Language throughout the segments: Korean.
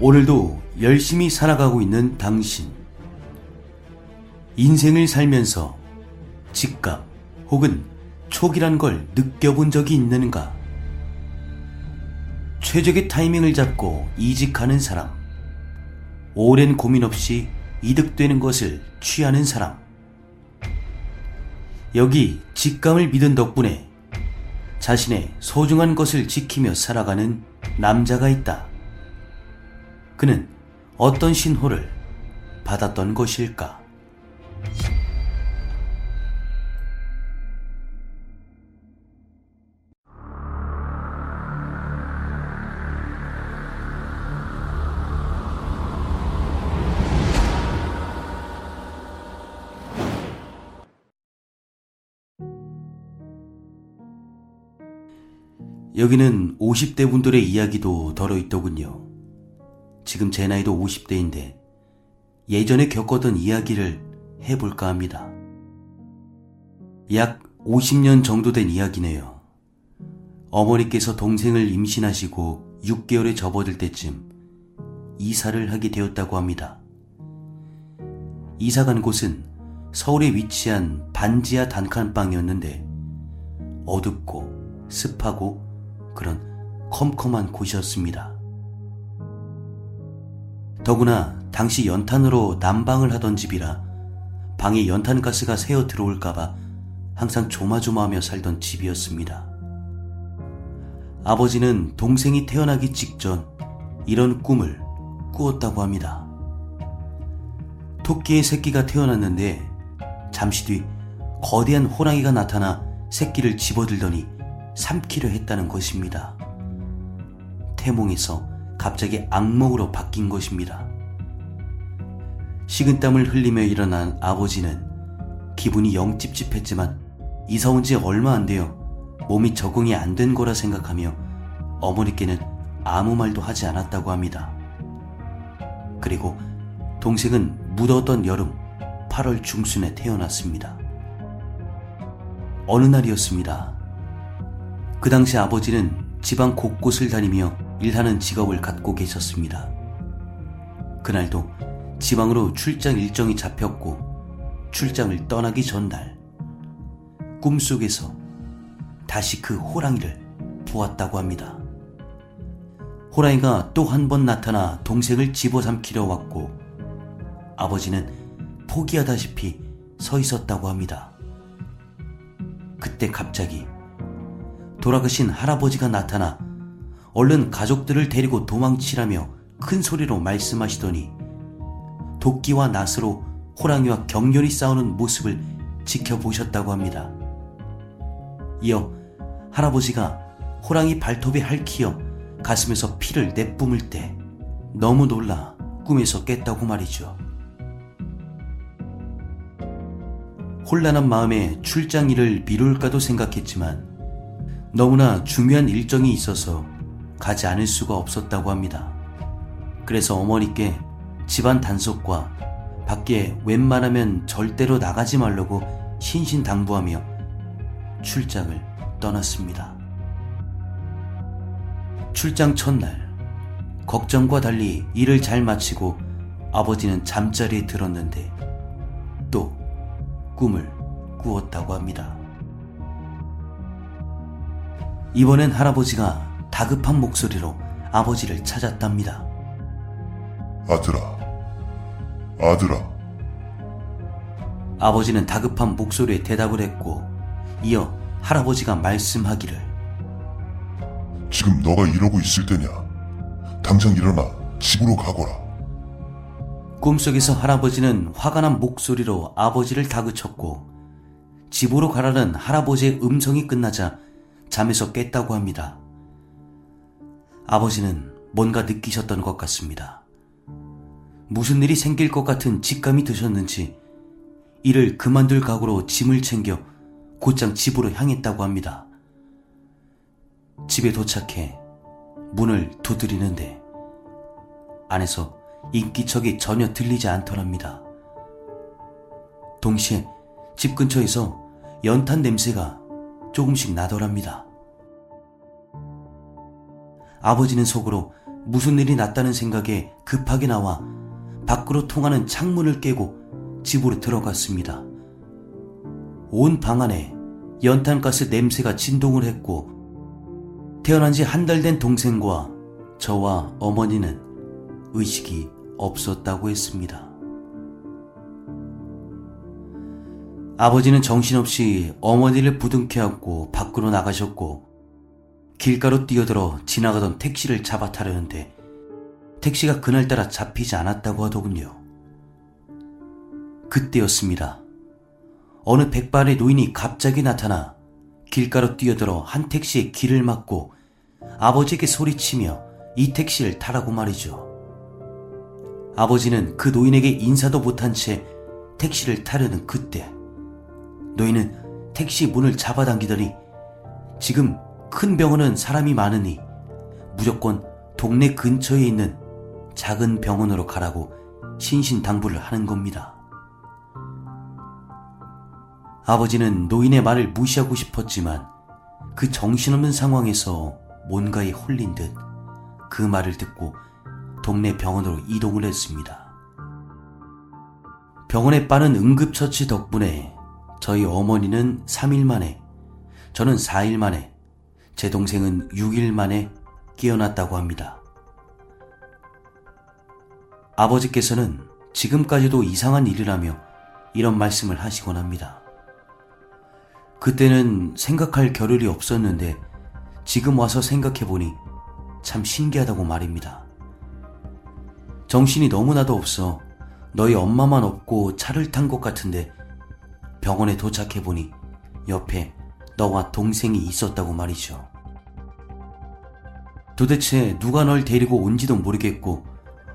오늘도 열심히 살아가고 있는 당신. 인생을 살면서 직감 혹은 촉이란 걸 느껴본 적이 있는가? 최적의 타이밍을 잡고 이직하는 사람. 오랜 고민 없이 이득되는 것을 취하는 사람. 여기 직감을 믿은 덕분에 자신의 소중한 것을 지키며 살아가는 남자가 있다. 그는 어떤 신호를 받았던 것일까? 여기는 50대 분들의 이야기도 덜어 있더군요. 지금 제 나이도 50대인데 예전에 겪었던 이야기를 해볼까 합니다. 약 50년 정도 된 이야기네요. 어머니께서 동생을 임신하시고 6개월에 접어들 때쯤 이사를 하게 되었다고 합니다. 이사 간 곳은 서울에 위치한 반지하 단칸방이었는데 어둡고 습하고 그런 컴컴한 곳이었습니다. 더구나 당시 연탄으로 난방을 하던 집이라 방에 연탄가스가 새어 들어올까봐 항상 조마조마하며 살던 집이었습니다. 아버지는 동생이 태어나기 직전 이런 꿈을 꾸었다고 합니다. 토끼의 새끼가 태어났는데 잠시 뒤 거대한 호랑이가 나타나 새끼를 집어들더니 삼키려 했다는 것입니다. 태몽에서 갑자기 악몽으로 바뀐 것입니다. 식은땀을 흘리며 일어난 아버지는 기분이 영 찝찝했지만 이사 온 지 얼마 안 되어 몸이 적응이 안 된 거라 생각하며 어머니께는 아무 말도 하지 않았다고 합니다. 그리고 동생은 묻었던 여름 8월 중순에 태어났습니다. 어느 날이었습니다. 그 당시 아버지는 지방 곳곳을 다니며 일하는 직업을 갖고 계셨습니다. 그날도 지방으로 출장 일정이 잡혔고 출장을 떠나기 전날 꿈속에서 다시 그 호랑이를 보았다고 합니다. 호랑이가 또 한 번 나타나 동생을 집어삼키려 왔고 아버지는 포기하다시피 서 있었다고 합니다. 그때 갑자기 돌아가신 할아버지가 나타나 얼른 가족들을 데리고 도망치라며 큰 소리로 말씀하시더니 도끼와 낫으로 호랑이와 격렬히 싸우는 모습을 지켜보셨다고 합니다. 이어 할아버지가 호랑이 발톱에 핥히어 가슴에서 피를 내뿜을 때 너무 놀라 꿈에서 깼다고 말이죠. 혼란한 마음에 출장 일을 미룰까도 생각했지만 너무나 중요한 일정이 있어서 가지 않을 수가 없었다고 합니다. 그래서 어머니께 집안 단속과 밖에 웬만하면 절대로 나가지 말라고 신신당부하며 출장을 떠났습니다. 출장 첫날, 걱정과 달리 일을 잘 마치고 아버지는 잠자리에 들었는데 또 꿈을 꾸었다고 합니다. 이번엔 할아버지가 다급한 목소리로 아버지를 찾았답니다. 아들아, 아들아. 아버지는 다급한 목소리에 대답을 했고 이어 할아버지가 말씀하기를 지금 너가 이러고 있을 때냐? 당장 일어나 집으로 가거라. 꿈속에서 할아버지는 화가 난 목소리로 아버지를 다그쳤고 집으로 가라는 할아버지의 음성이 끝나자 잠에서 깼다고 합니다. 아버지는 뭔가 느끼셨던 것 같습니다. 무슨 일이 생길 것 같은 직감이 드셨는지 이를 그만둘 각오로 짐을 챙겨 곧장 집으로 향했다고 합니다. 집에 도착해 문을 두드리는데 안에서 인기척이 전혀 들리지 않더랍니다. 동시에 집 근처에서 연탄 냄새가 조금씩 나더랍니다. 아버지는 속으로 무슨 일이 났다는 생각에 급하게 나와 밖으로 통하는 창문을 깨고 집으로 들어갔습니다. 온 방 안에 연탄가스 냄새가 진동을 했고 태어난 지 한 달 된 동생과 저와 어머니는 의식이 없었다고 했습니다. 아버지는 정신없이 어머니를 부둥켜 안고 밖으로 나가셨고 길가로 뛰어들어 지나가던 택시를 잡아 타려는데 택시가 그날따라 잡히지 않았다고 하더군요. 그때였습니다. 어느 백발의 노인이 갑자기 나타나 길가로 뛰어들어 한 택시의 길을 막고 아버지에게 소리치며 이 택시를 타라고 말이죠. 아버지는 그 노인에게 인사도 못한 채 택시를 타려는 그때 노인은 택시 문을 잡아당기더니 지금 큰 병원은 사람이 많으니 무조건 동네 근처에 있는 작은 병원으로 가라고 신신당부를 하는 겁니다. 아버지는 노인의 말을 무시하고 싶었지만 그 정신없는 상황에서 뭔가에 홀린 듯 그 말을 듣고 동네 병원으로 이동을 했습니다. 병원에 빠른 응급처치 덕분에 저희 어머니는 3일 만에, 저는 4일 만에, 제 동생은 6일 만에 깨어났다고 합니다. 아버지께서는 지금까지도 이상한 일이라며 이런 말씀을 하시곤 합니다. 그때는 생각할 겨를이 없었는데 지금 와서 생각해보니 참 신기하다고 말입니다. 정신이 너무나도 없어 너희 엄마만 없고 차를 탄 것 같은데 병원에 도착해보니 옆에 너와 동생이 있었다고 말이죠. 도대체 누가 널 데리고 온지도 모르겠고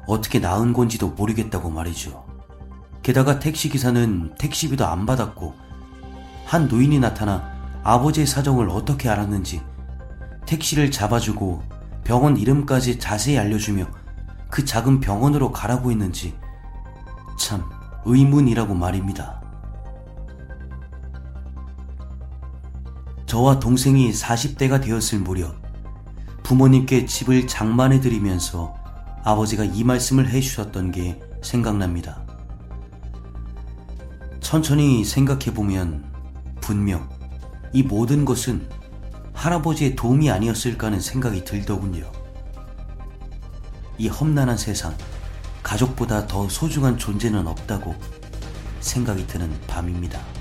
어떻게 나은 건지도 모르겠다고 말이죠. 게다가 택시기사는 택시비도 안 받았고 한 노인이 나타나 아버지의 사정을 어떻게 알았는지 택시를 잡아주고 병원 이름까지 자세히 알려주며 그 작은 병원으로 가라고 했는지 참 의문이라고 말입니다. 저와 동생이 40대가 되었을 무렵 부모님께 집을 장만해 드리면서 아버지가 이 말씀을 해 주셨던 게 생각납니다. 천천히 생각해 보면 분명 이 모든 것은 할아버지의 도움이 아니었을까 하는 생각이 들더군요. 이 험난한 세상, 가족보다 더 소중한 존재는 없다고 생각이 드는 밤입니다.